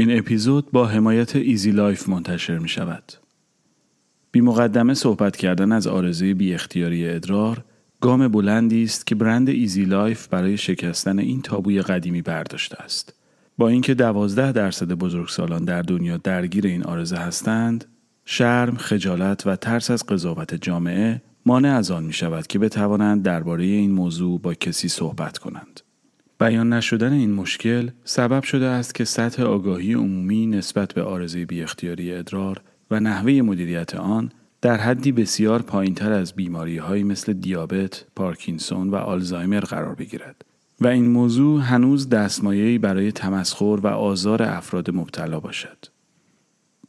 این اپیزود با حمایت ایزی لایف منتشر می شود. بی مقدمه صحبت کردن از عارضه‌ی بی اختیاری ادرار گام بلندی است که برند ایزی لایف برای شکستن این تابوی قدیمی برداشته است. با اینکه دوازده درصد بزرگسالان در دنیا درگیر این عارضه هستند، شرم، خجالت و ترس از قضاوت جامعه مانع از آن می شود که بتوانند درباره این موضوع با کسی صحبت کنند. بیان نشدن این مشکل سبب شده است که سطح آگاهی عمومی نسبت به آرزه بی اختیاری ادرار و نحوه مدیریت آن در حدی بسیار پایینتر از بیماری های مثل دیابت، پارکینسون و آلزایمر قرار بگیرد و این موضوع هنوز دستمایه‌ای برای تمسخر و آزار افراد مبتلا باشد.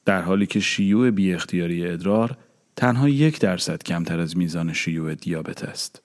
در حالی که شیوع بی اختیاری ادرار تنها یک درصد کمتر از میزان شیوع دیابت است.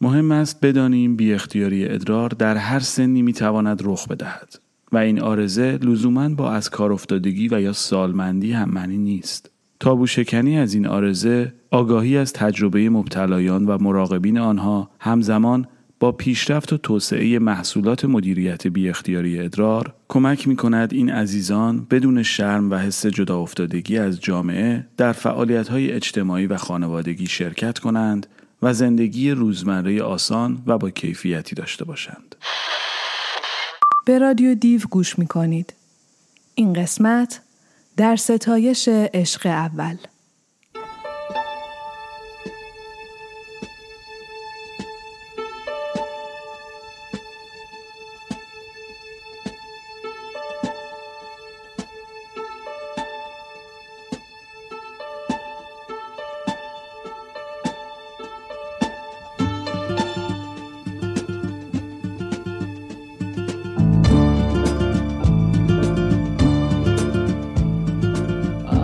مهم است بدانیم بی اختیاری ادرار در هر سنی می تواند رخ بدهد و این آرزه لزوما با از کار افتادگی و یا سالمندی هم معنی نیست. تابو شکنی از این آرزه آگاهی از تجربه مبتلایان و مراقبین آنها همزمان با پیشرفت و توسعه محصولات مدیریت بی اختیاری ادرار کمک می کند این عزیزان بدون شرم و حس جدا افتادگی از جامعه در فعالیت های اجتماعی و خانوادگی شرکت کنند و زندگی روزمره آسان و با کیفیتی داشته باشند. به رادیو دیو گوش می کنید. این قسمت در ستایش عشق اول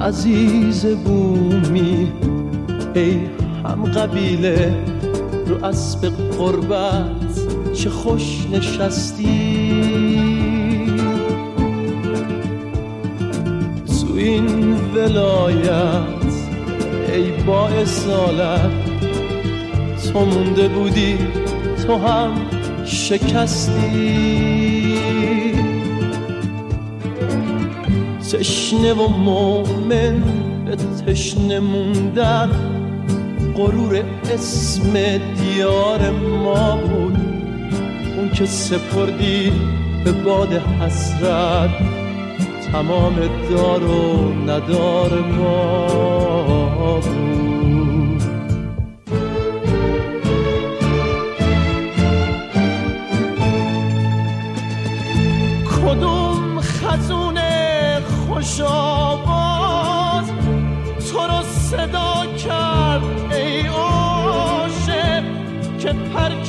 عزیز بومی ای هم قبیله رو اسب قربت چه خوش نشستی. تو این ولایت ای با اصالت تو مونده بودی تو هم شکستی. تشنه و مومن به تشنه موندن غرور اسم دیار ما بود. اون که سپردی به باد حسرت تمام دار و ندار ما بود.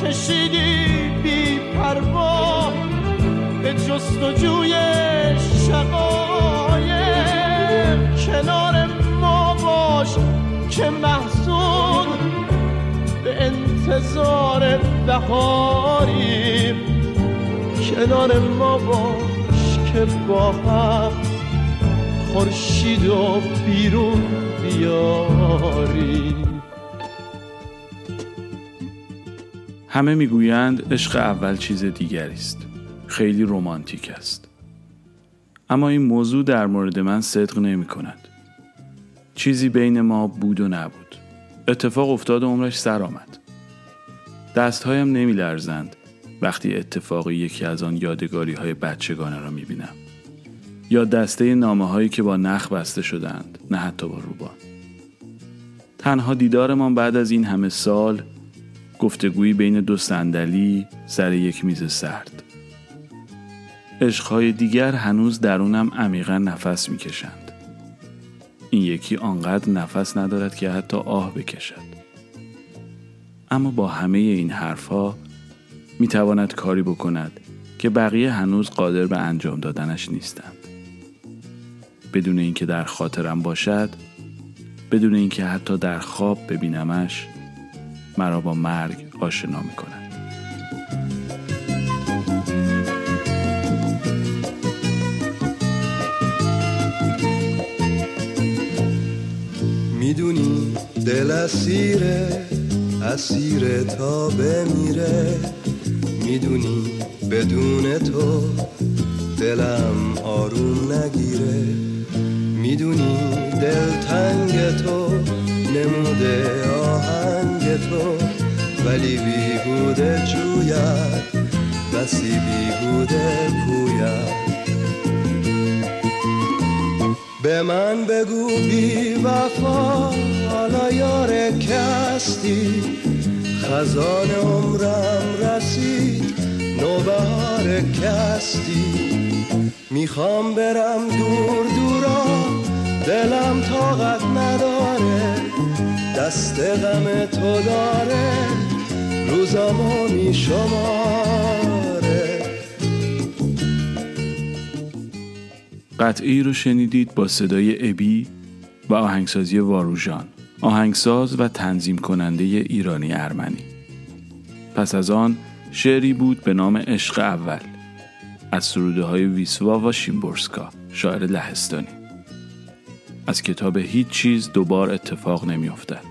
کشیدی بی پروا به جستجوی شقایق کنار ما باش که محسود به انتظار بهاریم. کنار ما باش که با هم خورشید و بیرون بیاری همه می‌گویند عشق اول چیز دیگری است. خیلی رمانتیک است. اما این موضوع در مورد من صدق نمی کند چیزی بین ما بود و نبود. اتفاق افتاد و عمرش سر آمد. دستهایم نمی لرزند وقتی اتفاقی یکی از آن یادگاری های بچگانه را می بینم یا دسته نامه هایی که با نخ بسته شدند نه حتی با روبان. تنها دیدارمان بعد از این همه سال گفتگویی بین دو صندلی سر یک میز سرد. عشقهای دیگر هنوز درونم عمیقا نفس می‌کشند. این یکی آنقدر نفس ندارد که حتی آه بکشد. اما با همه این حرفها می‌تواند کاری بکند که بقیه هنوز قادر به انجام دادنش نیستند. بدون اینکه در خاطرم باشد بدون اینکه حتی در خواب ببینمش مرا با مرگ آشنا می کند. می‌دونی دل اسیره اسیر تا بمیره می‌دونی بدون تو دلم آروم نگیره می‌دونی دل تنگ تو نموده آهنگ تو ولی بیهوده جوید بسی بیهوده پوید. به من بگو بی وفا حالا یار کستی. خزان عمرم رسید نوبهار کستی. می‌خوام برم دور دورا دلم طاقت نداره دست غم تو داره روزامو میشماره. قطعی رو شنیدید با صدای ابی و آهنگسازی واروژان. آهنگساز و تنظیم کننده ایرانی ارمنی. پس از آن شعری بود به نام عشق اول. از سروده های ویسوا و شیمبورسکا شاعر لهستانی. از کتاب هیچ چیز دوبار اتفاق نمی افتد.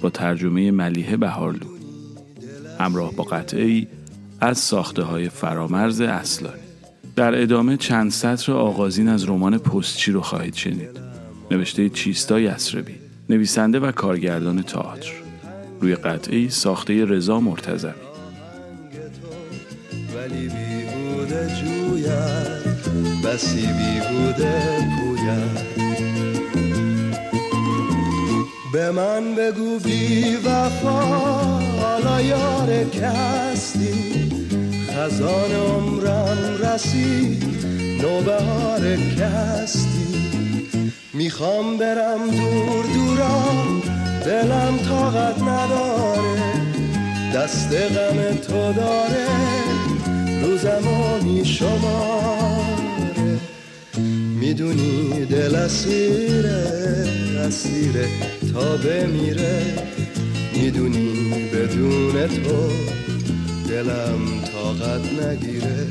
با ترجمه ملیه بهارلو. همراه با قطعی از ساخته های فرامرز اصلانی. در ادامه چند سطر آغازین از رمان پستچی رو خواهید شنید. نوشته چیستا یسربی نویسنده و کارگردان تئاتر. روی قطعی ساخته رضا مرتضوی. ولی بیهوده جوید بسی بیهوده به من بگو بی وفا حالا یار کستی. خزان عمرم رسید نوبهار کستی. می‌خوام برم دور دورا دلم طاقت نداره دست غم تو داره روزمو میشماره می‌دونی دل اسیره اسیره تا بمیره می‌دونی بدون تو دلم طاقت نگیره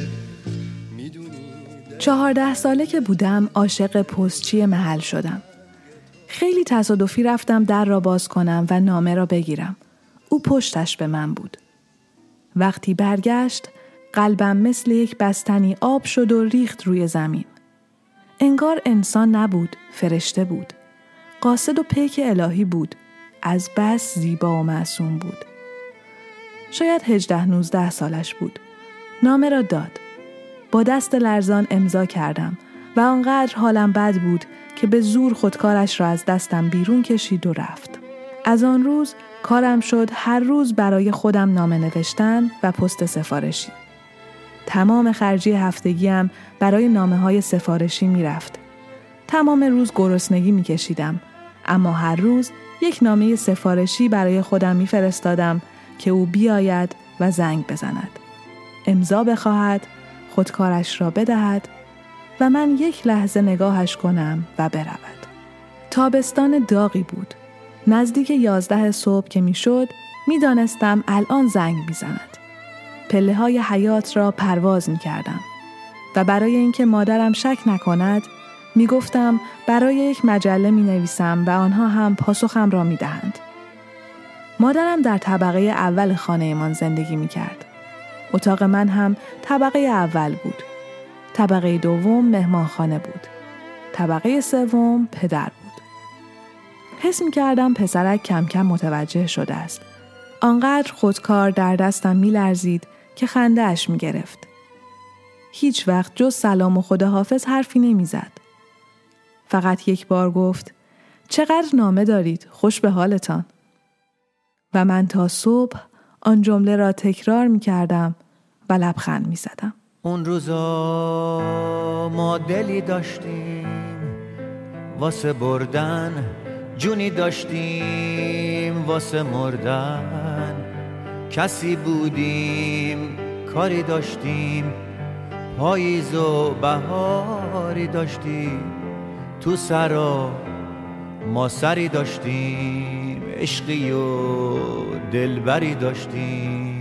چهارده ساله که بودم عاشق پستچی محل شدم. خیلی تصادفی رفتم در را باز کنم و نامه را بگیرم. او پشتش به من بود. وقتی برگشت قلبم مثل یک بستنی آب شد و ریخت روی زمین. انگار انسان نبود، فرشته بود. قاصد و پیک الهی بود. از بس زیبا و معصوم بود. شاید هجده نوزده سالش بود. نامه را داد. با دست لرزان امضا کردم و آنقدر حالم بد بود که به زور خودکارش را از دستم بیرون کشید و رفت. از آن روز کارم شد هر روز برای خودم نامه نوشتن و پست سفارشی. تمام خرجی هفتگیم برای نامه های سفارشی می رفت. تمام روز گرسنگی می کشیدم. اما هر روز یک نامه سفارشی برای خودم می فرستادم که او بیاید و زنگ بزند. امضا بخواهد، خودکارش را بدهد و من یک لحظه نگاهش کنم و برود. تابستان داغی بود. نزدیک یازده صبح که می‌شد می‌دانستم الان زنگ می‌زند. پله های حیات را پرواز می کردم و برای اینکه مادرم شک نکند می گفتم برای یک مجله می نویسم و آنها هم پاسخم را می دهند. مادرم در طبقه اول خانهمان زندگی می کرد. اتاق من هم طبقه اول بود. طبقه دوم مهمانخانه بود. طبقه سوم پدر بود. حس می کردم پسرک کم کم متوجه شده است. آنقدر خودکار در دستم می لرزید که خندهش می گرفت. هیچ وقت جز سلام و خداحافظ حرفی نمی زد. فقط یک بار گفت چقدر نامه دارید خوش به حالتان و من تا صبح آن جمله را تکرار می کردم و لبخند می زدم. اون روزا ما دلی داشتیم واسه بردن جونی داشتیم واسه مردن کسی بودیم کاری داشتیم پاییز و بهاری داشتیم تو سرا ما سری داشتیم عشقی و دلبری داشتیم.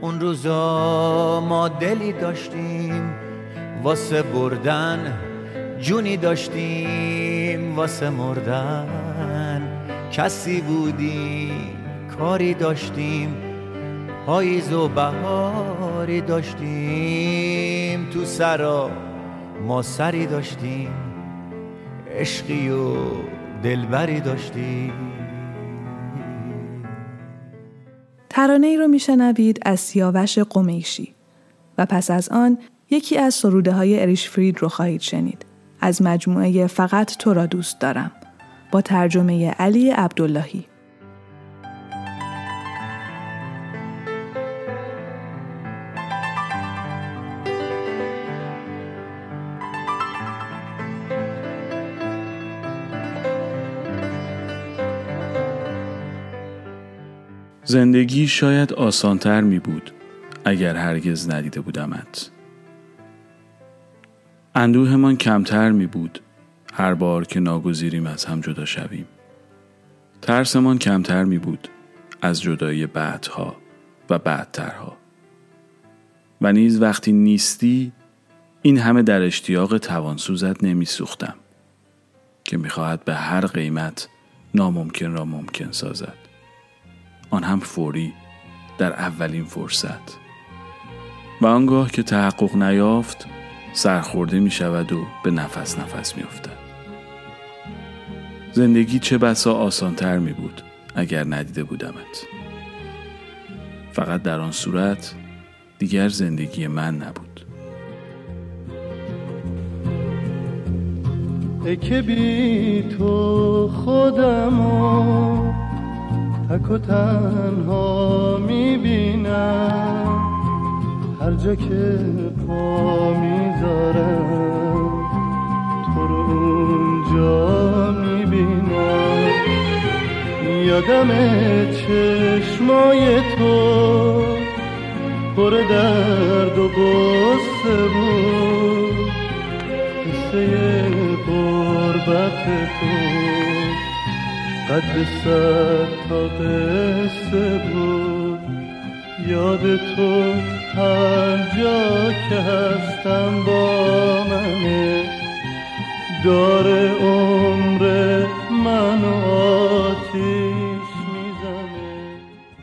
اون روزا ما دلی داشتیم واسه بردن جونی داشتیم واسه مردن. کسی بودیم کاری داشتیم پاییز و بهاری داشتیم. تو سرا ما سری داشتیم عشقی و دلبری داشتیم. ترانه ای رو میشنوید از سیاوش قمیشی. و پس از آن یکی از سروده های اریش فرید رو خواهید شنید. از مجموعه فقط تو را دوست دارم. با ترجمه علی عبداللهی. زندگی شاید آسانتر می بود اگر هرگز ندیده بودمت. اندوهمان کمتر می بود هر بار که ناگزیریم از هم جدا شویم. ترسمان کمتر می بود از جدایی بعدها و بعدترها. و نیز وقتی نیستی این همه در اشتیاق توانسوزت نمی سوختم که می‌خواهد به هر قیمت ناممکن را ممکن سازد. آن هم فوری در اولین فرصت و آنگاه که تحقق نیافت سرخورده می شود و به نفس نفس می افتد. زندگی چه بسا آسانتر می بود اگر ندیده بودمت. فقط در آن صورت دیگر زندگی من نبود. ای که بی تو خودم تک و تنها می‌بینم هر جا که پا می‌ذارم تو رو اونجا می‌بینم. یادم چشمای تو پر درد و بسته بود. قصه قربت تو قد صد تا قصه بود. یاد تو هر جا که هستم با منه. داره عمر من آتیش می‌زنه.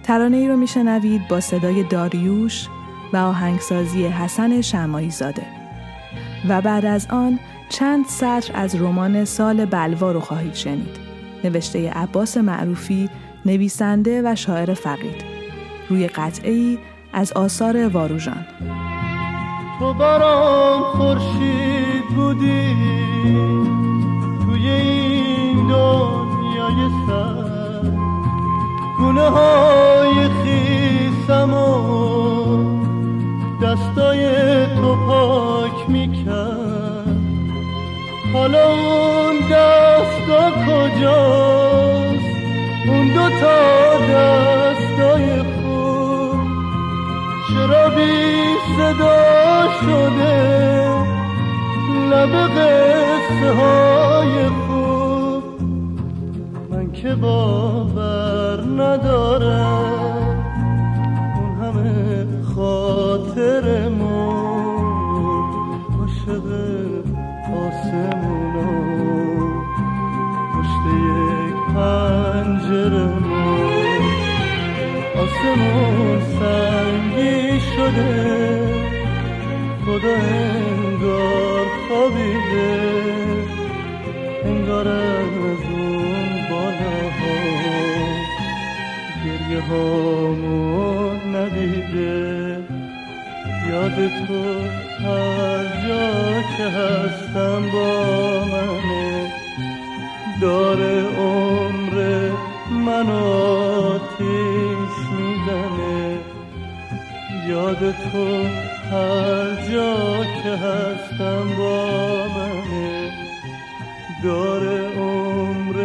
ترانه ای رو میشنوید با صدای داریوش و آهنگسازی حسن شمایی زاده و بعد از آن چند سطر از رمان سال بلوا رو خواهید شنید. نوشته عباس معروفی نویسنده و شاعر فقید. روی قطعه ای از آثار واروژان. تو برام خورشید بودی توی این دنیای سر. گونه های خیسم و دستای تو پاک می‌کرد. حالا اون دستا کجاست؟ اون دو تا چرا بی صدا شده لب قصه های خوب. من که باور ندارم اون همه خاطر عاشق آسمونا پشت یک پنجره آسمون سنگی شده. خدا انگار خوابیده. انگار از اون بالاها گریه هامون ندیده. یاد تو هر جا که هستم با منه. داره عمر من می‌زنه یاد تو هر جا که هستم با منه. داره عمر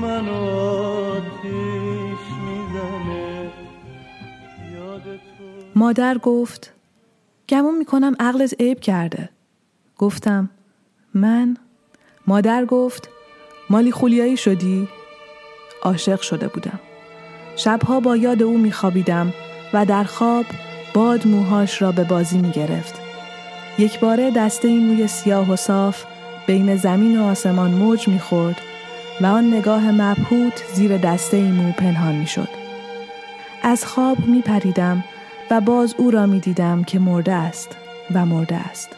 من آتیش می‌زنه. یاد تو. مادر گفت گمون می‌کنم عقلت عیب کرده. گفتم من؟ مادر گفت مالی خولیایی شدی؟ عاشق شده بودم. شبها با یاد او میخوابیدم و در خواب باد موهاش را به بازی می‌گرفت. یک باره دسته این موی سیاه و صاف بین زمین و آسمان موج می‌خورد و آن نگاه مبهوت زیر دسته مو پنهان می شد. از خواب می پریدم و باز او را می دیدم که مرده است و مرده است.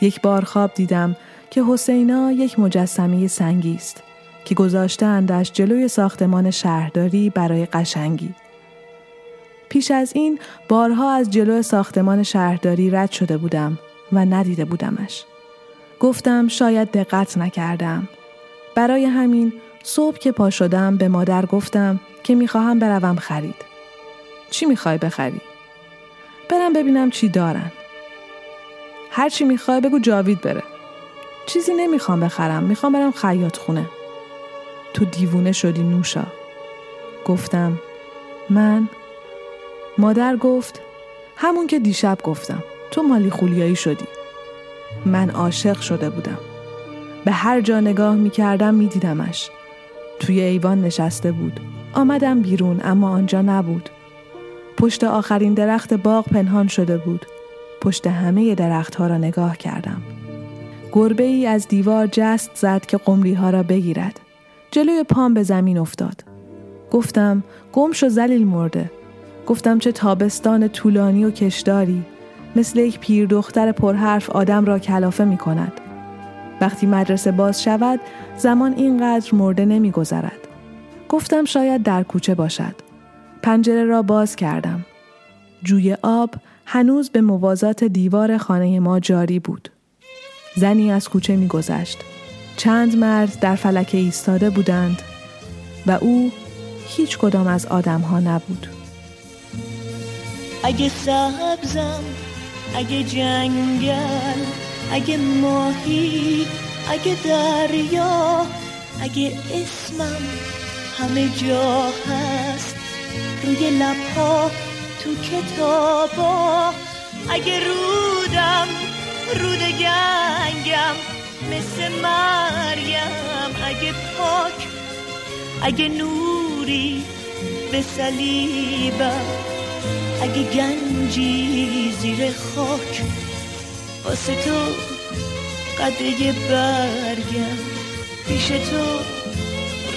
یک بار خواب دیدم که حسینا یک مجسمه سنگی است که گذاشتهاندش جلوی ساختمان شهرداری برای قشنگی. پیش از این بارها از جلو ساختمان شهرداری رد شده بودم و ندیده بودمش. گفتم شاید دقت نکردم. برای همین صبح که پا شدم به مادر گفتم که می‌خواهم بروم خرید. چی می‌خوای بخری؟ برم ببینم چی دارن. هر چی می‌خوای بگو جاوید بره. چیزی نمی‌خوام بخرم. می‌خوام برم خیاط خونه. تو دیوونه شدی نوشا. گفتم من مادر گفت همون که دیشب گفتم تو مالی خولیایی شدی. من عاشق شده بودم. به هر جا نگاه می کردم می دیدمش توی ایوان نشسته بود. آمدم بیرون اما آنجا نبود. پشت آخرین درخت باغ پنهان شده بود. پشت همه درختها را نگاه کردم. گربه ای از دیوار جست زد که قمری ها را بگیرد. جلوی پام به زمین افتاد. گفتم گم شو زلیل مرده. گفتم چه تابستان طولانی و کشداری مثل یک پیر دختر پرحرف آدم را کلافه می کند. وقتی مدرسه باز شود زمان اینقدر مرده نمی گذرد. گفتم شاید در کوچه باشد. پنجره را باز کردم. جوی آب هنوز به موازات دیوار خانه ما جاری بود. زنی از کوچه می گذشت. چند مرد در فلکه ایستاده بودند و او هیچ کدام از آدم ها نبود. اگه سبزم اگه جنگل اگه ماهی اگه دریا اگه اسمم همه جا هست. روی لبها تو کتابا اگه رودم رود گنگم مثل مریم. اگه پاک اگه نوری به صلیبم. اگه گنجی زیر خاک واسه تو قده برگم. پیش تو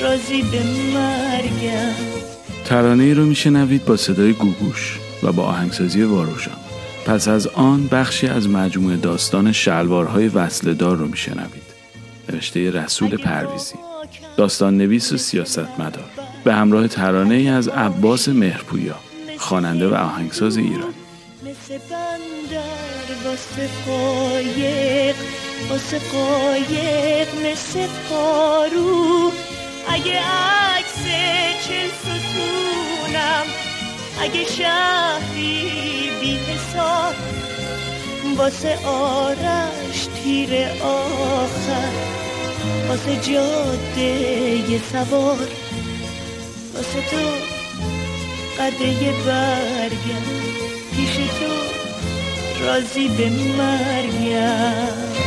رازی به مرگم. ترانه ای رو میشنوید با صدای گوگوش و با آهنگسازی واروشان. پس از آن بخشی از مجموعه داستان شلوارهای وصلدار رو میشنوید. نوشته رسول پرویزی. داستان نویس و سیاست مدار به همراه ترانه ای از عباس مهرپویا. خواننده و آهنگساز ایران. مثل بندر واسه قایق واسه قایق مثل پارو. اگه عکس چل ستونم اگه شهری بی حساب واسه آرش تیر آخر واسه جاده سوار واسه تو قده برگم پیش تو رازی به مرگم.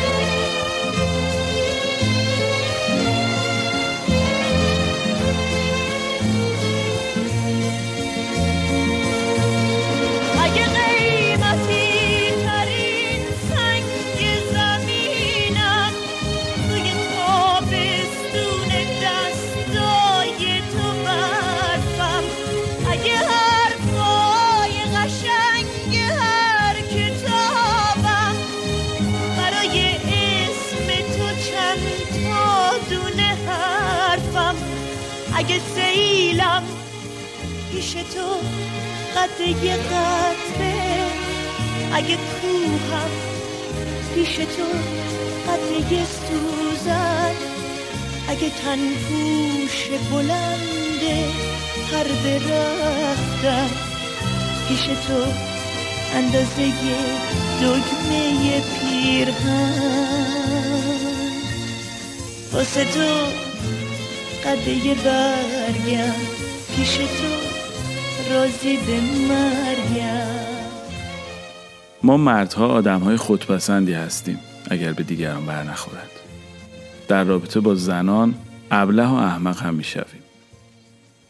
قطعه. قطره اگه کوهم پیش تو قطعه سوزن اگه تن پوش بلنده هر درختم پیش تو اندازه دگمه پیرهن. واسه تو قده برگم پیش تو. رازی به ما مردها آدم های خودپسندی هستیم اگر به دیگران بر نخورد. در رابطه با زنان ابله و احمق هم می‌شویم.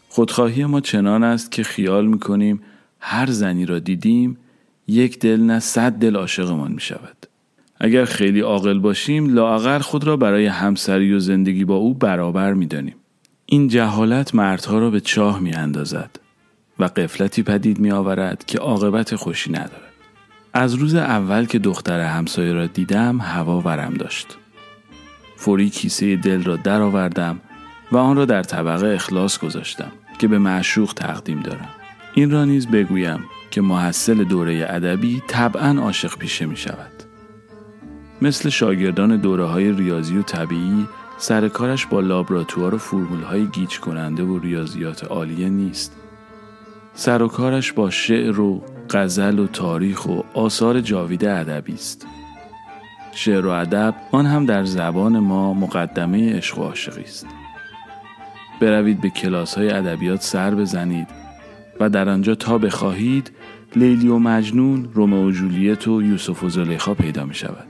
خودخواهی ما چنان است که خیال می‌کنیم هر زنی را دیدیم یک دل نه صد دل عاشقمان می شود. اگر خیلی عاقل باشیم لااقل خود را برای همسری و زندگی با او برابر می‌دانیم. این جهالت مردها را به چاه می اندازد و قفلتی پدید می آورد که عاقبت خوشی ندارد. از روز اول که دختر همسایه را دیدم هوا ورم داشت. فوری کیسه دل را درآوردم و آن را در طبقه اخلاص گذاشتم که به معشوق تقدیم دارم. این را نیز بگویم که محصل دوره ادبی طبعا عاشق پیشه می شود. مثل شاگردان دوره های ریاضی و طبیعی سر کارش با لابراتوار و فرمول های گیج کننده و ریاضیات عالیه نیست. سر و کارش با شعر و غزل و تاریخ و آثار جاوید ادبی است. شعر و ادب آن هم در زبان ما مقدمه عشق و عاشقی است. بروید به کلاس های ادبیات سر بزنید و در آنجا تا بخواهید لیلی و مجنون، رومئو و جولیت و یوسف و زلیخا پیدا می شود.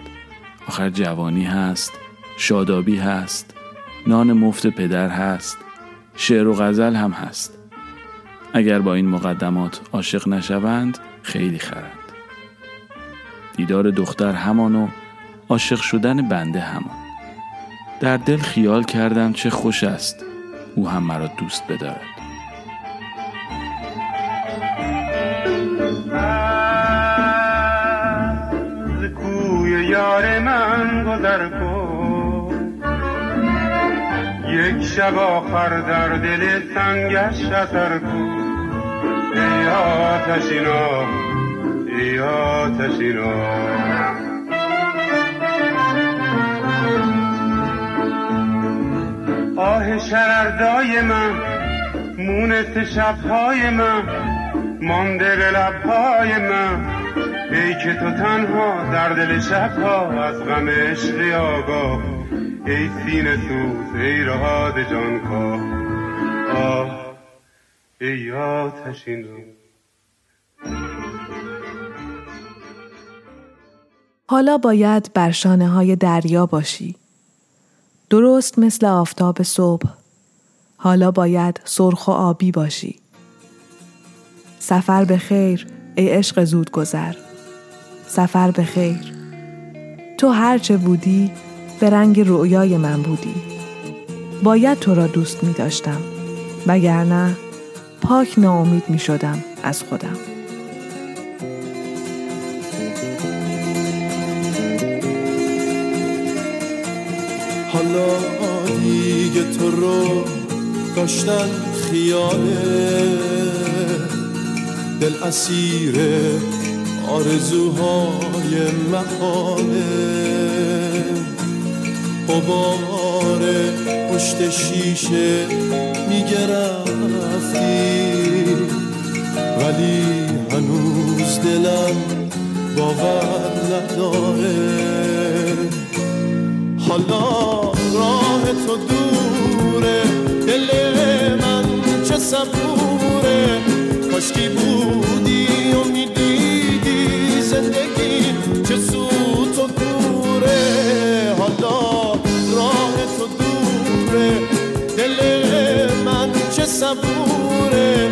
آخر جوانی هست، شادابی هست، نان مفت پدر هست، شعر و غزل هم هست. اگر با این مقدمات عاشق نشوند خیلی خرند. دیدار دختر همان و عاشق شدن بنده همان. در دل خیال کردم چه خوش است او هم مرا دوست بدارد. یار من گذر شب آخر در دل سنگش شتر کن ای آتشینا ای آتشینا آه شرردای من مونت شبهای من مانده به لبهای من. ای که تو تنها در دل شبها از غم عشقی آگاه ای سینه سوز ای رهاد جان کا آه ای آتشین حالا باید بر شانه های دریا باشی. درست مثل آفتاب صبح. حالا باید سرخ و آبی باشی. سفر به خیر ای عشق زود گذر. سفر به خیر تو هرچه بودی به رنگ رویای من بودی. باید تو را دوست می داشتم. وگرنه پاک ناامید می شدم از خودم. حالا دیگه تو رو داشتن خیاله. دل اسیره آرزوهای محاله. قبار پشت شیشه می‌گرفتی. ولی هنوز دلم باور نداره. حالا راه تو دوره دل من چه صبوره. کاشکی بودی و زندگی چه سوت صبوره.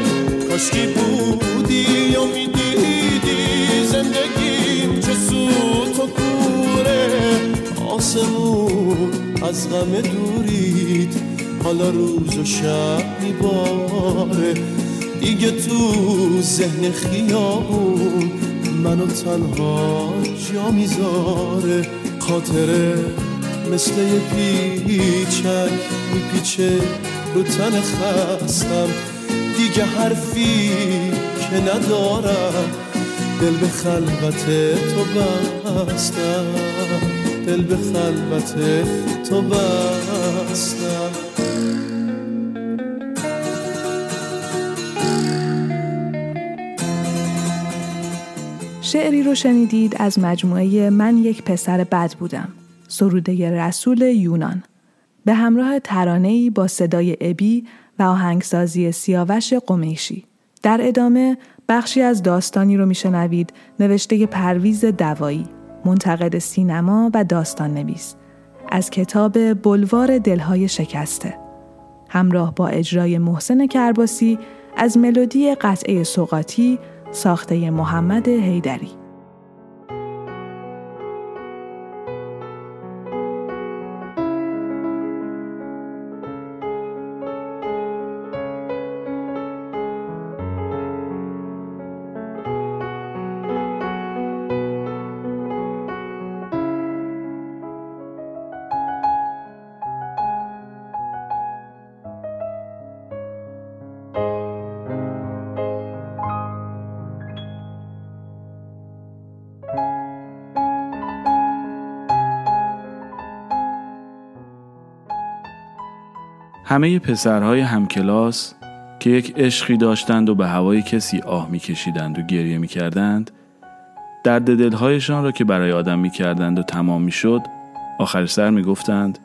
کاشکی بودی و می‌دیدی زندگی چه سوت و دوره آسمون از غم دورید حالا روز و شب میباره. دیگه تو ذهن خیابون منو تنها جا می‌ذاره. خاطره مثل یه پیچک میپیچه. رو تن خستم. دیگه حرفی که ندارم. دل به خلوت تو بستم. دل به خلوت تو بستم. شعری رو شنیدید از مجموعه من یک پسر بد بودم. سروده رسول یونان. به همراه ترانه‌ای با صدای ابی و آهنگسازی سیاوش قمیشی. در ادامه بخشی از داستانی رو میشنوید نوشته پرویز دوایی منتقد سینما و داستان نویس از کتاب بلوار دلهای شکسته. همراه با اجرای محسن کرباسی از ملودی قطعه سوقاتی ساخته محمد هیدری همه پسرهای همکلاس که یک عشقی داشتند و به هوای کسی آه میکشیدند و گریه می‌کردند درد دلهایشان را که برای آدم می‌کردند و تمام می‌شد آخر سر می‌گفتند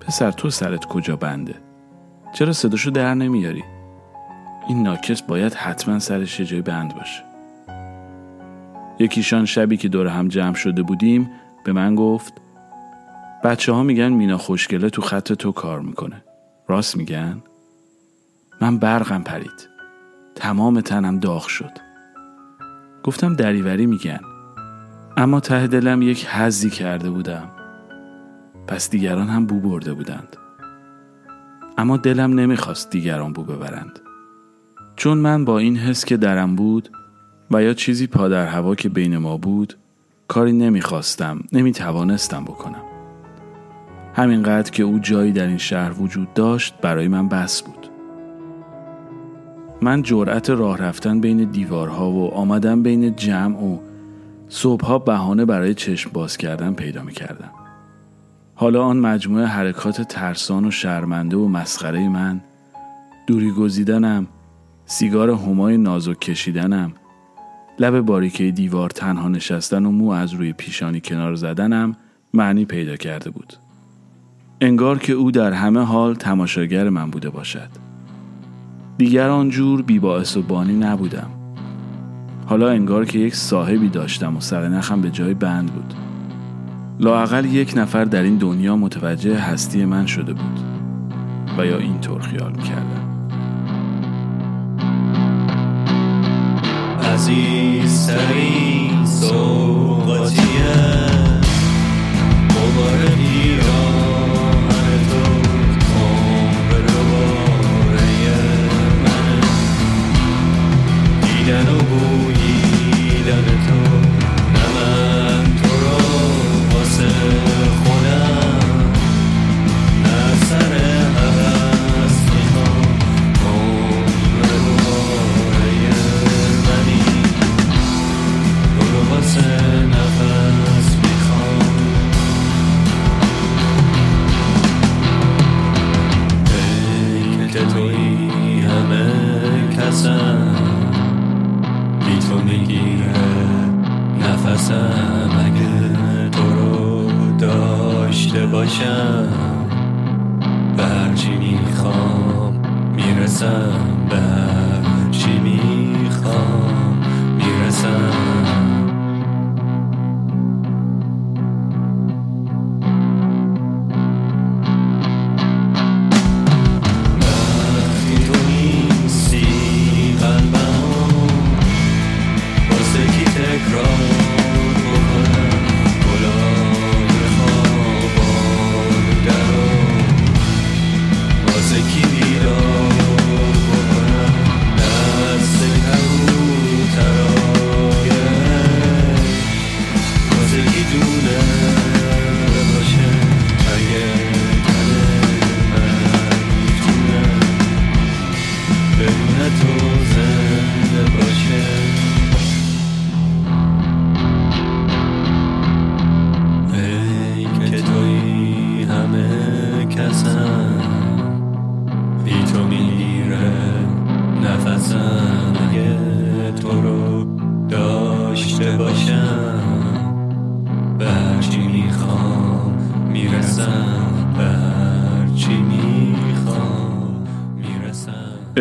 پسر تو سرت کجا بنده؟ چرا صداشو در نمیاری؟ این ناکس باید حتما سرش جای بند باشه. یکیشان شبی که دور هم جمع شده بودیم به من گفت بچه ها میگن مینا خوشگله تو خط تو کار می‌کنه. راست میگن؟ من برقم پرید. تمام تنم داغ شد. گفتم دریوری میگن. اما ته دلم یک حزی کرده بودم. پس دیگران هم بو برده بودند. اما دلم نمی‌خواست دیگران بو ببرند. چون من با این حس که درم بود و یا چیزی پا در هوا که بین ما بود کاری نمی‌خواستم نمی‌توانستم بکنم. همینقدر که او جایی در این شهر وجود داشت برای من بس بود من جرأت راه رفتن بین دیوارها و آمدن بین جمع و صبحها بهانه برای چشم باز کردن پیدا می کردم. حالا آن مجموعه حرکات ترسان و شرمنده و مسخره من دوری گزیدنم سیگار همای نازک کشیدنم لب باریکه دیوار تنها نشستن و مو از روی پیشانی کنار زدنم معنی پیدا کرده بود انگار که او در همه حال تماشاگر من بوده باشد. دیگر آنجور بیباعث و بانی نبودم. حالا انگار که یک صاحبی داشتم و سرنخم به جای بند بود. لاقل یک نفر در این دنیا متوجه هستی من شده بود و یا اینطور خیال می‌کردم. عزیزترین سوقاتیه مبارک ایران دیدن و بوییدن تو نه من تو رو واسه خودم. نه سر هست می‌خوام. عمر دوباره منی. تو رو واسه نفس می‌خوام. که توی همه کسم. نفسم اگه تو رو داشته باشم. به هرچی می‌خوام می‌رسم به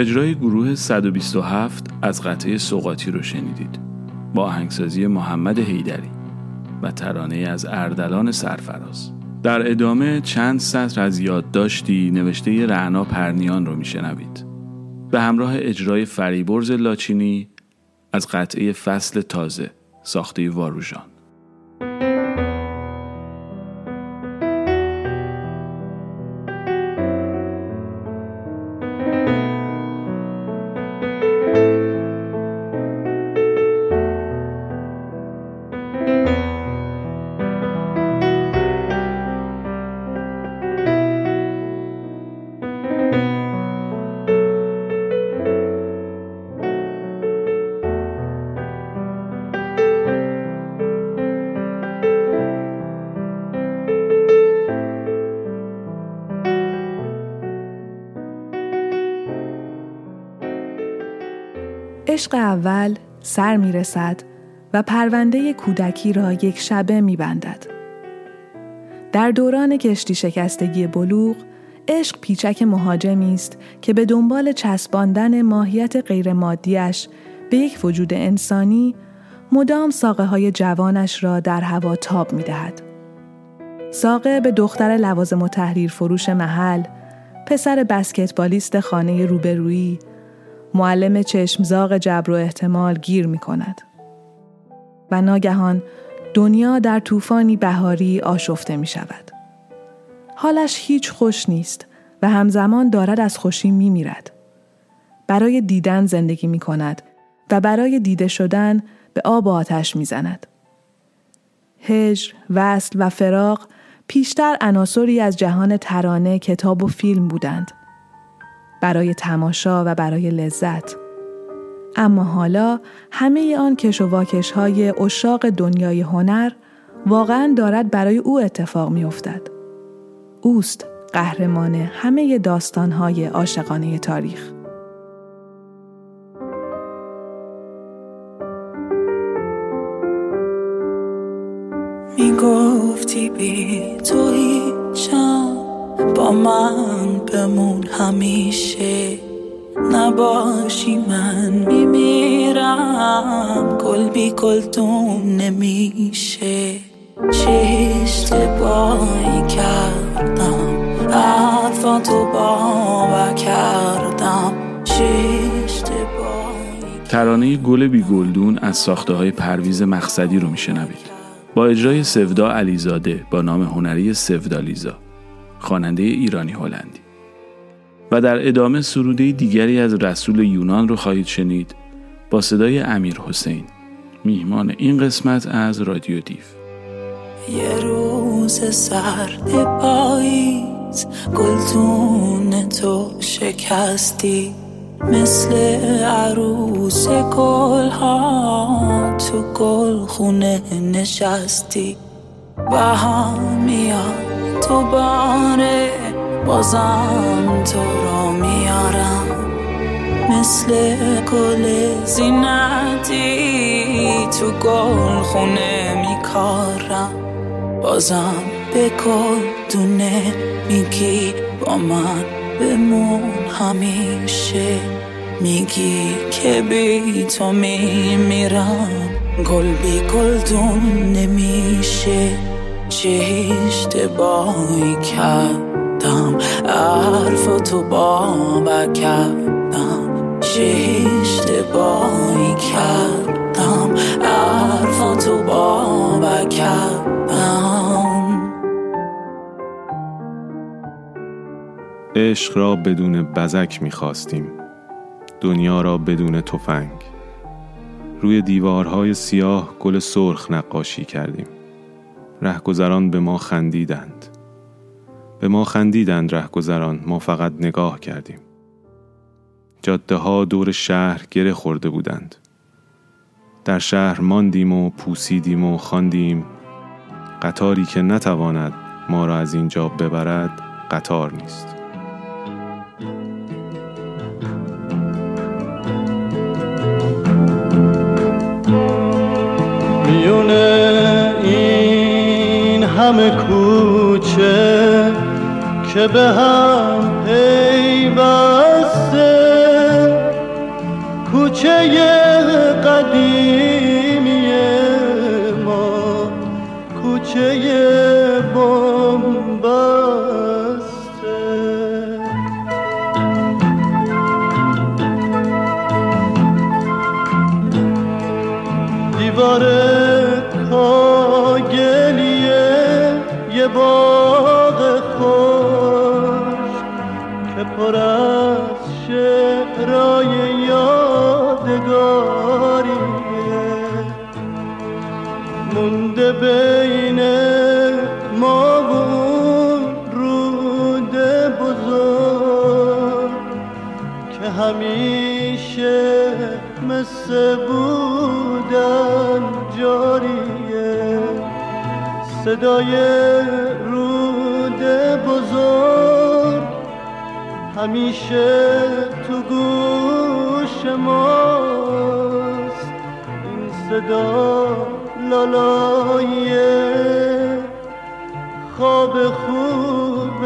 اجرای گروه 127 از قطعه سوقاتی رو شنیدید. با آهنگسازی محمد حیدری و ترانه از اردلان سرفراز. در ادامه چند سطر از یادداشتی نوشته رعنا پرنیان رو میشنوید. به همراه اجرای فریبرز لاچینی از قطعه فصل تازه ساخته واروژان. عشق اول سر می رسد و پرونده کودکی را یک شبه می بندد. در دوران کشتی شکستگی بلوغ، عشق پیچک مهاجمی است که به دنبال چسباندن ماهیت غیرمادیش به یک وجود انسانی مدام ساقه های جوانش را در هوا تاب می دهد. ساقه به دختر لوازم و تحریر فروش محل، پسر بسکتبالیست خانه روبرویی، معلم چشمزاق جبر و احتمال گیر می کند. و ناگهان دنیا در طوفانی بهاری آشفته می شود. حالش هیچ خوش نیست و همزمان دارد از خوشی می میرد. برای دیدن زندگی می کند و برای دیده شدن به آب و آتش می زند. هجر، وصل و فراق پیشتر عناصری از جهان ترانه، کتاب و فیلم بودند. برای تماشا و برای لذت. اما حالا همه آن کش و واکش های اشاق دنیای هنر واقعا دارد برای او اتفاق می افتد. اوست قهرمان همه داستان های عاشقانه تاریخ. می گفتی بی تو هیچم با من بمون همیشه نباشی من میمیرم. گل بی گلدون نمیشه. چه اشتباهی کردم. حرفاتو باور کردم. ترانه گل بی گلدون از ساخته های پرویز مقصدی رو میشنوید. با اجرای سفدا علیزاده با نام هنری سفدا لیزا. خواننده ایرانی هلندی. و در ادامه سروده دیگری از رسول یونان رو خواهید شنید با صدای امیر حسین میهمان این قسمت از رادیو دیف. یه روز سرد پاییز گلتون تو شکستی مثل عروس گل ها تو گل خونه نشستی و هم میاد تو باره بازم تو رو میارم. مثل گل زینتی تو گل خونه میکارم. بازم به دونه میگی با من بمون همیشه. میگی که بی تو میمیرم. گل بی گلدون نمیشه. چه اشتباهی کردم حرف تو باور کردم چه اشتباهی کردم حرف تو باور کردم. عشق را بدون بزک می‌خواستیم دنیا را بدون تفنگ. روی دیوارهای سیاه گل سرخ نقاشی کردیم. رهگذران به ما خندیدند. به ما خندیدند رهگذران ما فقط نگاه کردیم. جاده ها دور شهر گره خورده بودند. در شهر ماندیم و پوسیدیم و خواندیم قطاری که نتواند ما را از اینجا ببرد قطار نیست. میون این همه کوچه که به هم پیوسته؟ کوچه قدیمی همیشه مثل بودن جاریه. صدای رود بزرگ همیشه تو گوش ما صدا لالای خواب خوب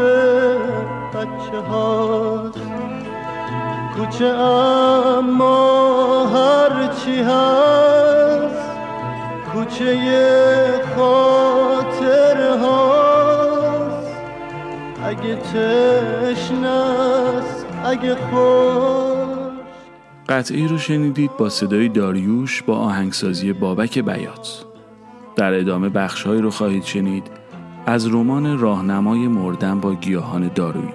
بچه هاست کوچه اما هرچی هست کوچه خاطر هاست. اگه تشنست اگه خوش قطعی رو شنیدید با صدای داریوش با آهنگسازی بابک بیات. در ادامه بخشهایی رو خواهید شنید از رمان راهنمای مردن با گیاهان دارویی.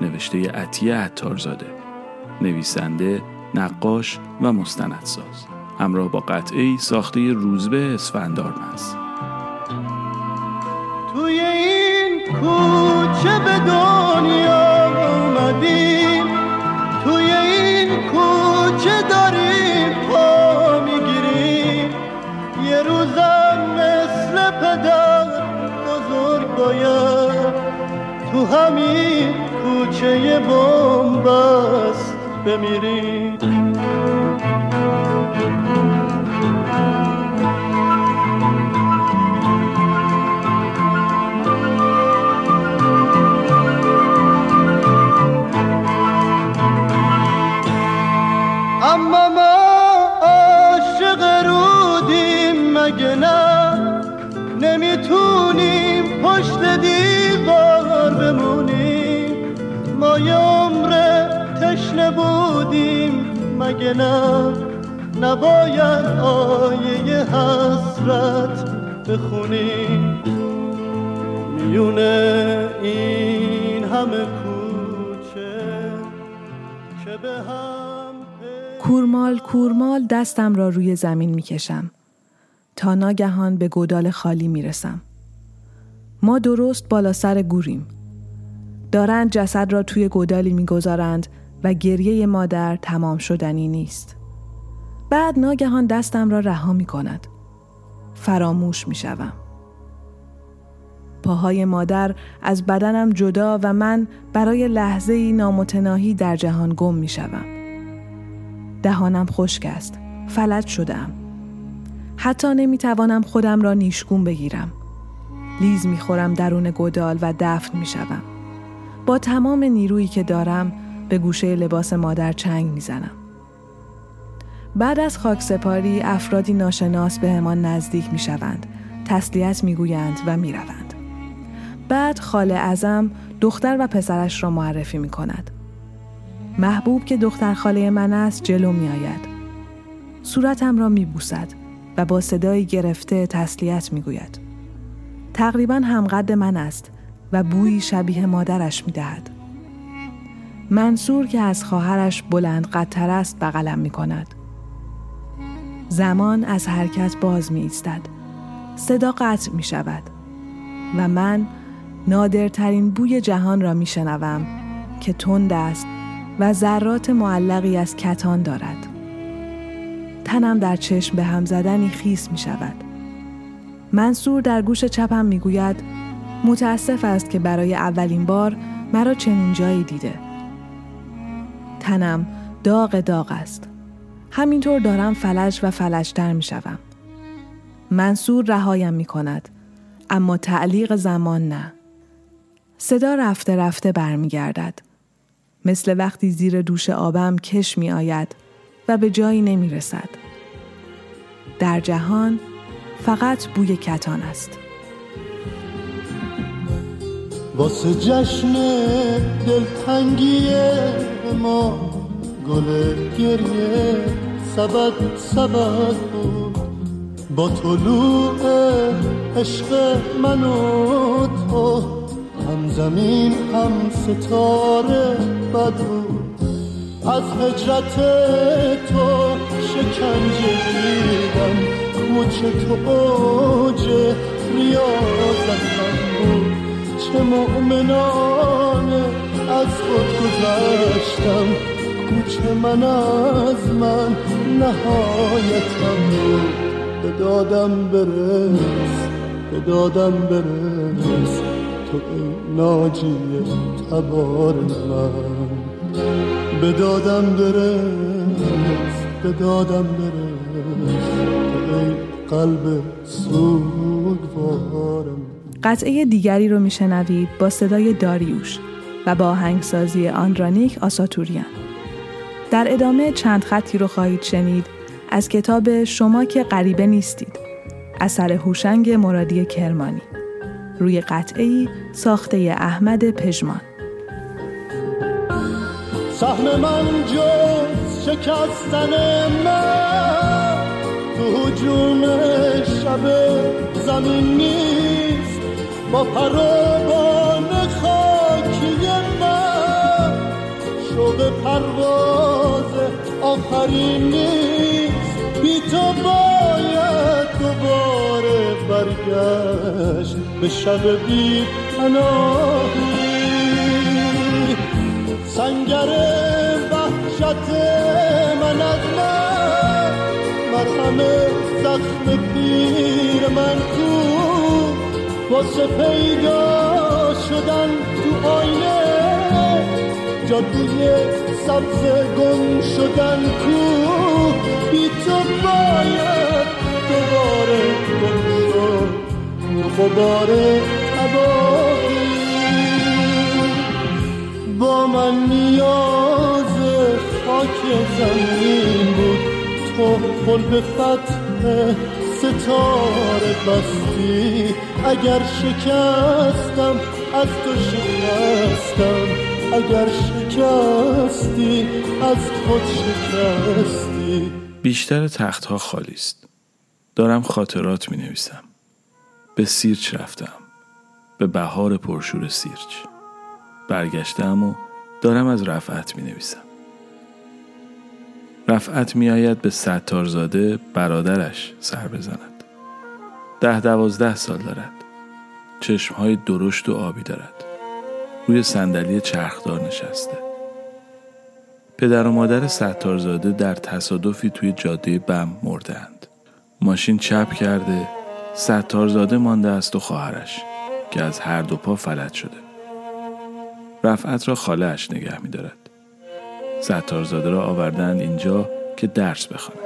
نوشته عطیه عطارزاده. نویسنده نقاش و مستندساز. همراه با قطعی ساخته روزبه اسفندارمز توی این کوچه به دنیا اومدیم. توی این کوچه داریم پا می‌گیریم. یه روزم مثل پدر بزرگ باید تو همین کوچه بومبست بمیریم نه نباید آیه حسرت بخونیم میونه این همه کوچه که به هم کورمال کورمال دستم را روی زمین می کشم. تا ناگهان به گودال خالی می رسم. ما درست بالا سر گوریم. دارند جسد را توی گودالی می گذارند و گریه مادر تمام شدنی نیست. بعد ناگهان دستم را رها می کند. فراموش می شوم. پاهای مادر از بدنم جدا و من برای لحظه ای نامتناهی در جهان گم می شوم. دهانم خشک است. فلج شدم. حتی نمی توانم خودم را نیشگون بگیرم. لیز می خورم درون گودال و دفن می شوم. با تمام نیرویی که دارم به گوشه لباس مادر چنگ می زنم. بعد از خاک سپاری افرادی ناشناس به همان نزدیک می شوند. تسلیت می گویند و می روند. بعد خاله ازم دختر و پسرش را معرفی می کند. محبوب که دختر خاله من است جلو می آید. صورتم را می بوسد و با صدایی گرفته تسلیت می گوید. تقریبا همقد من است و بویی شبیه مادرش می دهد. منصور که از خواهرش بلند قدتر است بغلم می کند. زمان از حرکت باز می ایستد. صدا قطع می شود و من نادرترین بوی جهان را می شنوم که تند است و ذرات معلقی از کتان دارد. تنم در چشم به هم زدنی خیس می شود. منصور در گوش چپم می گوید متاسف است که برای اولین بار مرا چنین جایی دیده. تنم داغ داغ است. همینطور دارم فلج و فلجتر می شوم. منصور رهایم می کند. اما تعلیق زمان نه. صدا رفته رفته برمیگردد. مثل وقتی زیر دوش آبم کش می آید و به جایی نمی رسد. در جهان فقط بوی کتان است. واسه جشن دلتنگی ما گل گریه سبد سبد بود. با طلوع عشق من و تو هم زمین هم ستاره بد بود. از هجرت تو شکنجه دیدم کوچه تو اوج ریاضتم بود. چه مؤمنانه از خود گذشتم. کوچه من از من نهایتم. به دادم برس به دادم برس. تو ای ناجی تبار من. به دادم برس به دادم برس. ای قلب سوگوارم قطعه دیگری رو میشنوید با صدای داریوش و با آهنگسازی آندرانیک آساتوریان. در ادامه چند خطی رو خواهید شنید از کتاب شما که غریبه نیستید اثر هوشنگ مرادی کرمانی. روی قطعه ساخته احمد پژمان. سهم من جز شکستن من تو هجوم شب زمین نیست. با پروان خاکی من شوق پرواز آخرین نیست. بی تو باید دوباره برگشت به شب بی پناهی. سنگر وحشت من از من مرهم زخم پیر من واسه پیدا شدن تو آینه. جادوی سبز گم شدن کو بی تو باید دوباره گم شد. غبار تباهی. با من نیاز خاک زمین بود. تو قلب فتح ستاره بستی اگر شکستم از تو شکستم اگر شکستی از خود شکستی بیشتر تختها خالی است. دارم خاطرات می نویسم. به سیرچ رفتم. به بهار پرشور سیرچ. برگشتم و دارم از رفعت می نویسم. رفعت می آید به ستارزاده برادرش سر بزند. ده دوازده سال دارد. چشمهای درشت و آبی دارد. روی صندلی چرخدار نشسته. پدر و مادر ستارزاده در تصادفی توی جاده بم مردند. ماشین چپ کرده ستارزاده مانده است و خواهرش که از هر دو پا فلج شده. رفعت را خالهش نگه می دارد. ستارزاده را آوردند اینجا که درس بخواند.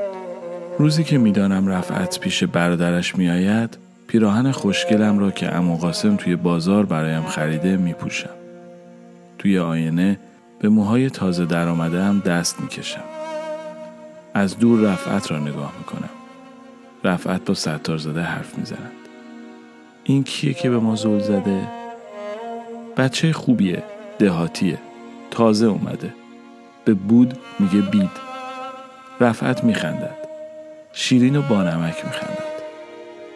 روزی که می‌دانم رفعت پیش برادرش می آید پیراهن خوشگلم را که امو قاسم توی بازار برایم خریده می پوشم. توی آینه به موهای تازه در آمده هم دست می کشم. از دور رفعت را نگاه می کنم. رفعت با ستارزاده حرف می زند. این کیه که به ما زول زده؟ بچه خوبیه دهاتیه تازه اومده به بود میگه بید. رفعت میخندد. شیرین و بانمک میخندد.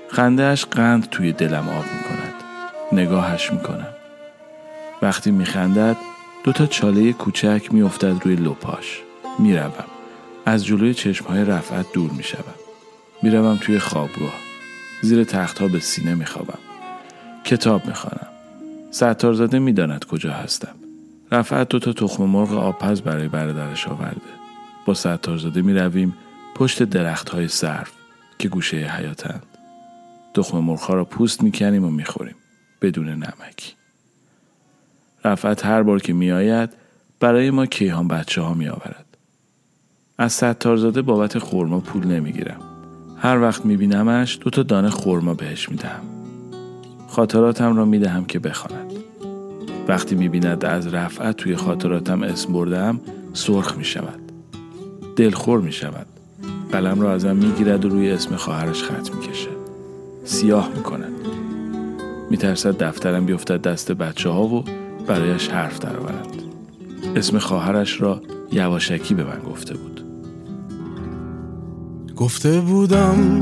خندهش قند توی دلم آب می‌کند. نگاهش می‌کنم. وقتی میخندد دو تا چاله کوچک میافتد روی لپاش. می‌روم. از جلوی چشمهای رفعت دور می‌شوم. می‌روم توی خوابگاه. زیر تختها به سینه میخوابم. کتاب می‌خوانم. ستارزاده می‌داند کجا هستم. رفعت دو تا تخم مرغ آبپز برای برادرش آورده. با ستارزاده می رویم پشت درخت های سرف که گوشه حیاتند تخم مرغ را پوست می کنیم و می خوریم بدون نمک. رفعت هر بار که می آید برای ما کیهان بچه ها می آورد. از ستارزاده بابت خورما پول نمی گیرم. هر وقت می بینمش دو تا دانه خورما بهش می دهم. خاطراتم را می دهم که بخواند. وقتی می‌بیند از رفعت توی خاطراتم اسم بردم سرخ می شود. دلخور می شود. قلم را ازم می‌گیرد و روی اسم خواهرش خط می‌کشه. سیاه می‌کند. میترسد دفترم بیفتد دست بچه ها و برایش حرف درآورند. اسم خواهرش را یواشکی به من گفته بود. گفته بودم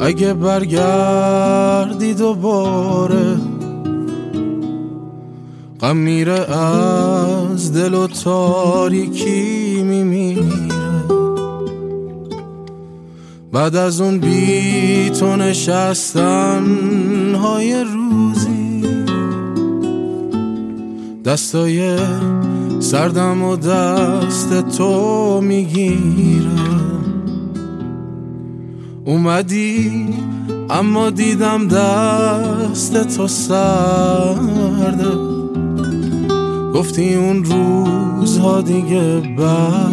اگه برگردی دوباره غم میره از دل و تاریکی میمیره. بعد از اون بی تو نشستن های روزی. دستای سردم و دست تو می‌گیره اومدی اما دیدم دست تو سرده گفتی اون روزها دیگه بر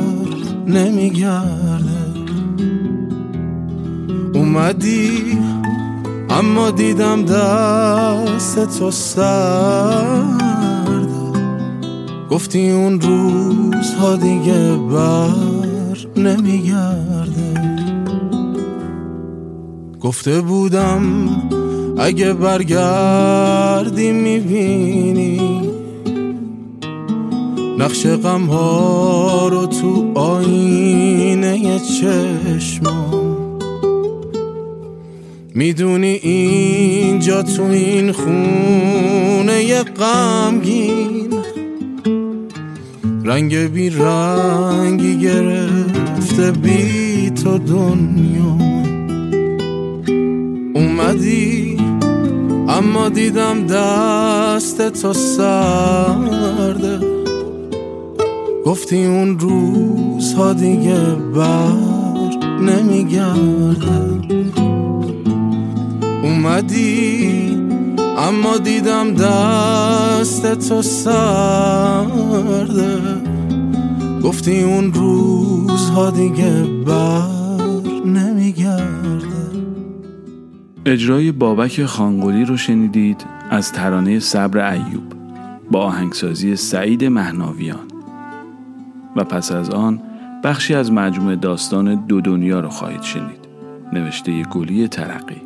نمیگرده. اومدی اما دیدم دست تو سرد. گفتی اون روزها دیگه بر نمیگرده. گفته بودم اگه برگردی می‌بینی نقش غم ها رو تو آینه چشمام. می‌دونی اینجا تو این خونه غمگین. رنگ بی رنگی گرفته بی تو دنیا. اومدی اما دیدم دست تو سرده. گفتی اون روزها دیگه بر نمیگرده اومدی اما دیدم دست تو سرده. گفتی اون روزها دیگه بر نمیگرده اجرای بابک خانگولی رو شنیدید از ترانه صبر ایوب با آهنگسازی سعید مهناویان. و پس از آن بخشی از مجموعه داستان دو دنیا رو خواهید شنید. نوشته گلی ترقی.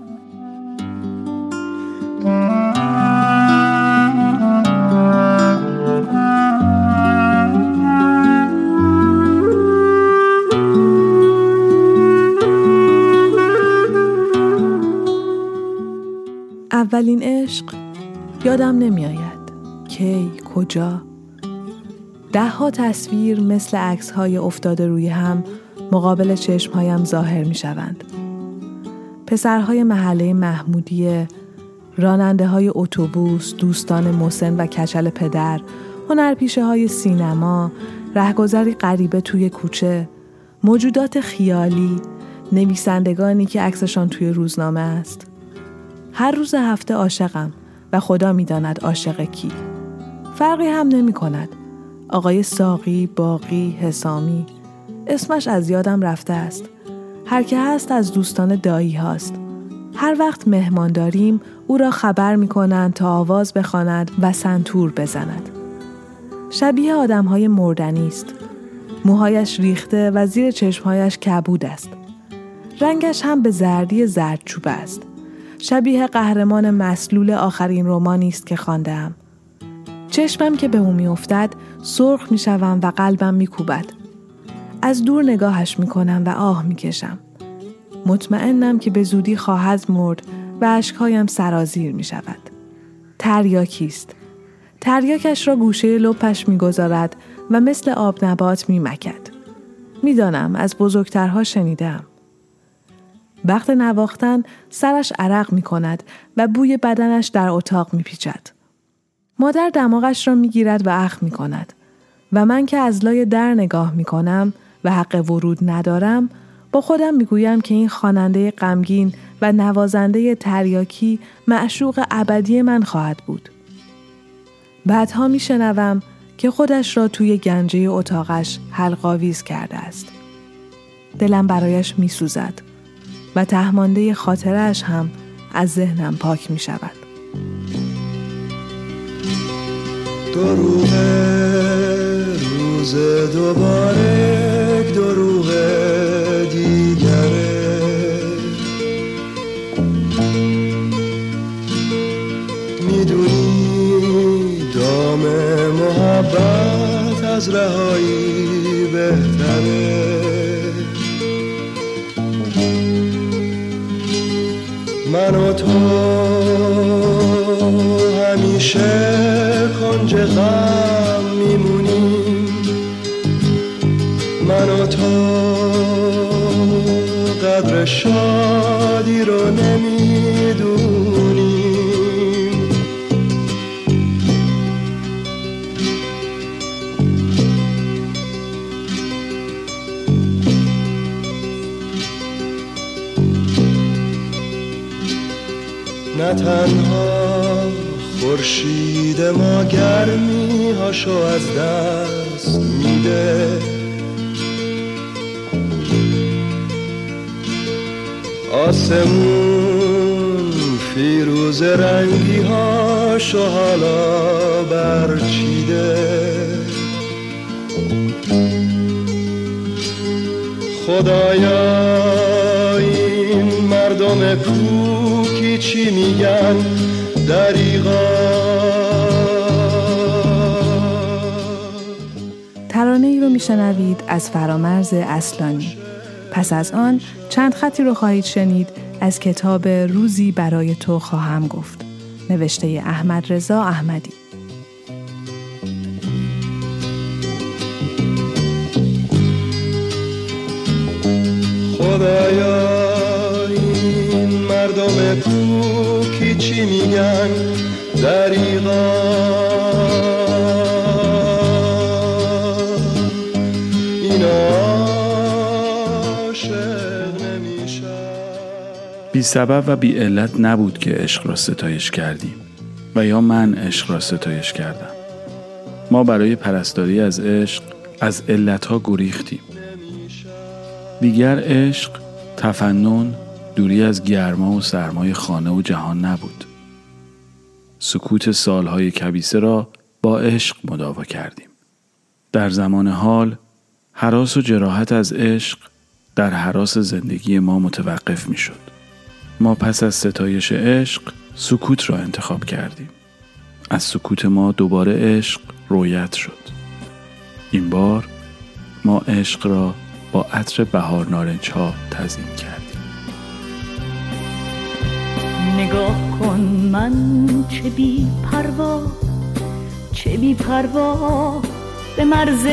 اولین عشق یادم نمیآید. کی کجا؟ ده ها تصویر مثل عکس های افتاده روی هم مقابل چشم هایم ظاهر می شوند. پسرهای محله محمودیه راننده های اتوبوس، دوستان مسن و کچل پدر، هنرپیشه های سینما، رهگذری غریبه توی کوچه، موجودات خیالی، نویسندگانی که عکسشان توی روزنامه است. هر روز هفته عاشقم و خدا می‌داند عاشق کی. فرقی هم نمی کند. آقای ساقی، باقی، حسامی. اسمش از یادم رفته است. هر که هست از دوستان دایی هاست. هر وقت مهمان داریم او را خبر می کنند تا آواز بخواند و سنتور بزند. شبیه آدم های مردنی است. موهایش ریخته و زیر چشمهایش کبود است. رنگش هم به زردی زردچوب است. شبیه قهرمان مسلول آخرین رومانی است که خواندم. چشمم که به او میافتد سرخ می‌شوم و قلبم میکوبد. از دور نگاهش می‌کنم و آه می‌کشم. مطمئنم که به زودی خواهد مرد و اشکهایم سرازیر می شود. تریاکی است. تریاکش را گوشه لپش می‌گذارد و مثل آب نبات می مکد. می‌دانم از بزرگترها شنیدم. وقت نواختن سرش عرق می کند و بوی بدنش در اتاق می پیچد. مادر دماغش را می گیرد و اخ می کند و من که از لای در نگاه می کنم و حق ورود ندارم با خودم می گویم که این خواننده غمگین و نوازنده تریاکی معشوق ابدی من خواهد بود. بعدها می شنوم که خودش را توی گنجه اتاقش حلقاویز کرده است. دلم برایش می سوزد و تهمانده خاطرش هم از ذهنم پاک می شود. دروغ روز دوباره دروغ دیگره. می‌دونی دام محبت از رهایی بهتره. من و تو همیشه کنج غم میمونیم من و تو قدر شادی رو نمی‌دونیم نه تنها خورشید ما گرمی هاشو از دست میده. آسمون فیروز رنگی هاشو حالا برچیده. خدایا این مردم کوکی چی میگن؟ دریغا میشنوید از فرامرز اصلانی. پس از آن چند خطی رو خواهید شنید از کتاب روزی برای تو خواهم گفت. نوشته احمد رضا احمدی. خدایا این مردم کوکی چی میگن؟ دریغا. بی سبب و بی علت نبود که عشق را ستایش کردیم و یا من عشق را ستایش کردم. ما برای پرستاری از عشق از علتها گریختیم. دیگر عشق تفنن دوری از گرما و سرمای خانه و جهان نبود. سکوت سالهای کبیسه را با عشق مداوا کردیم. در زمان حال حراس و جراحت از عشق در حراس زندگی ما متوقف می شد. ما پس از ستایش عشق سکوت را انتخاب کردیم. از سکوت ما دوباره عشق رویت شد. این بار ما عشق را با عطر بهار نارنج ها تزیین کردیم. نگاه کن من چه بی پروا چه بی پروا به مرز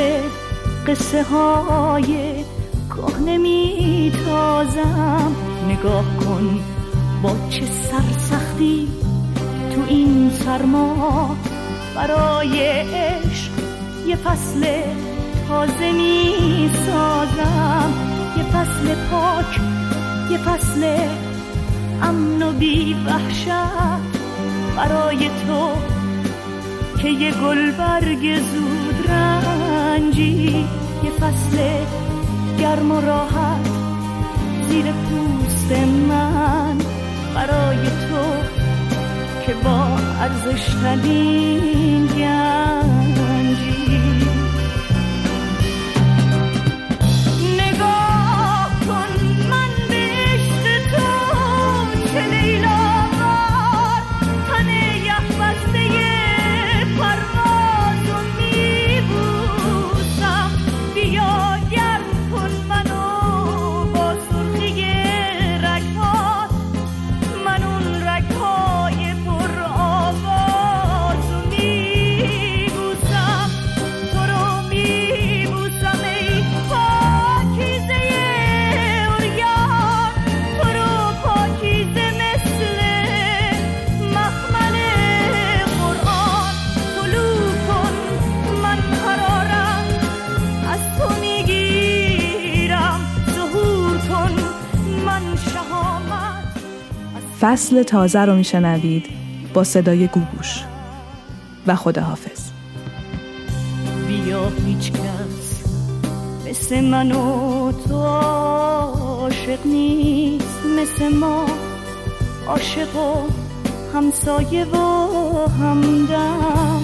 قصه های کهنه می تازم نگاه کن با چه سرسختی تو این سرما برای عشق یه فصل تازه می سازم یه فصل پاک یه فصل امن و بی وحشت برای تو که یه گل برگ زود رنجی. یه فصل گرم و راحت زیر پوست من. برای تو که با ارزش ترین فصل تازه رو میشنوید با صدای گوگوش. و خداحافظ. بیا هیچ کس مثل من و تو عاشق نیست مثل ما عاشق و همسایه و همدم.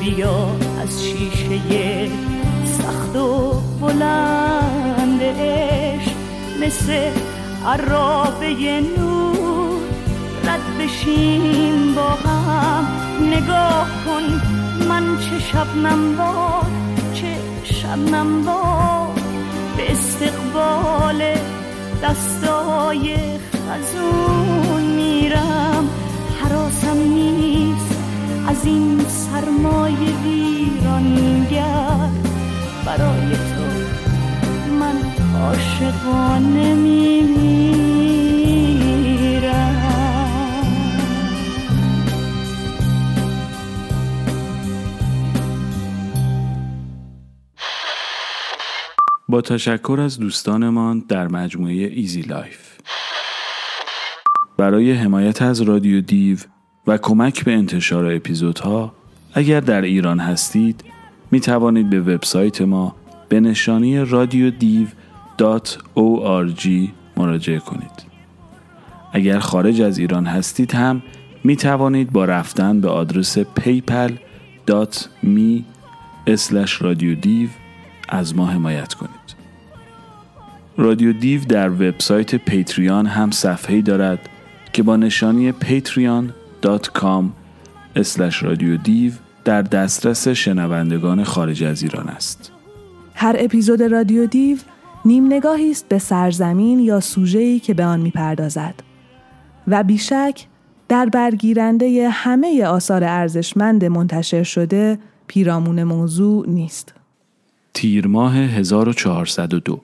بیا از شیشه سخت و بلند عشق مثل عرابه نور. رد بشیم با هم. نگاه کن من چه شبنم بار چه شبنم بار به استقبال دستای خزون میرم. حراسم نیست از این سرمای ویرانگر. برای تو من عاشقانه میمیرم با تشکر از دوستانمان در مجموعه ایزی لایف برای حمایت از رادیو دیو و کمک به انتشار اپیزودها اگر در ایران هستید می توانید به وبسایت ما به نشانی رادیو دیو مراجعه کنید. اگر خارج از ایران هستید هم می توانید با رفتن به آدرس paypal.me رادیو دیو از ما حمایت کنید. رادیو دیو در وبسایت پیتریان هم صفحه‌ای دارد که با نشانی patreon.com رادیو دیو در دسترس شنوندگان خارج از ایران است. هر اپیزود رادیو دیو نیم نگاهی است به سرزمین یا سوژه‌ای که به آن می‌پردازد و بیشک در برگیرنده همه آثار ارزشمند منتشر شده پیرامون موضوع نیست. تیر ماه 1402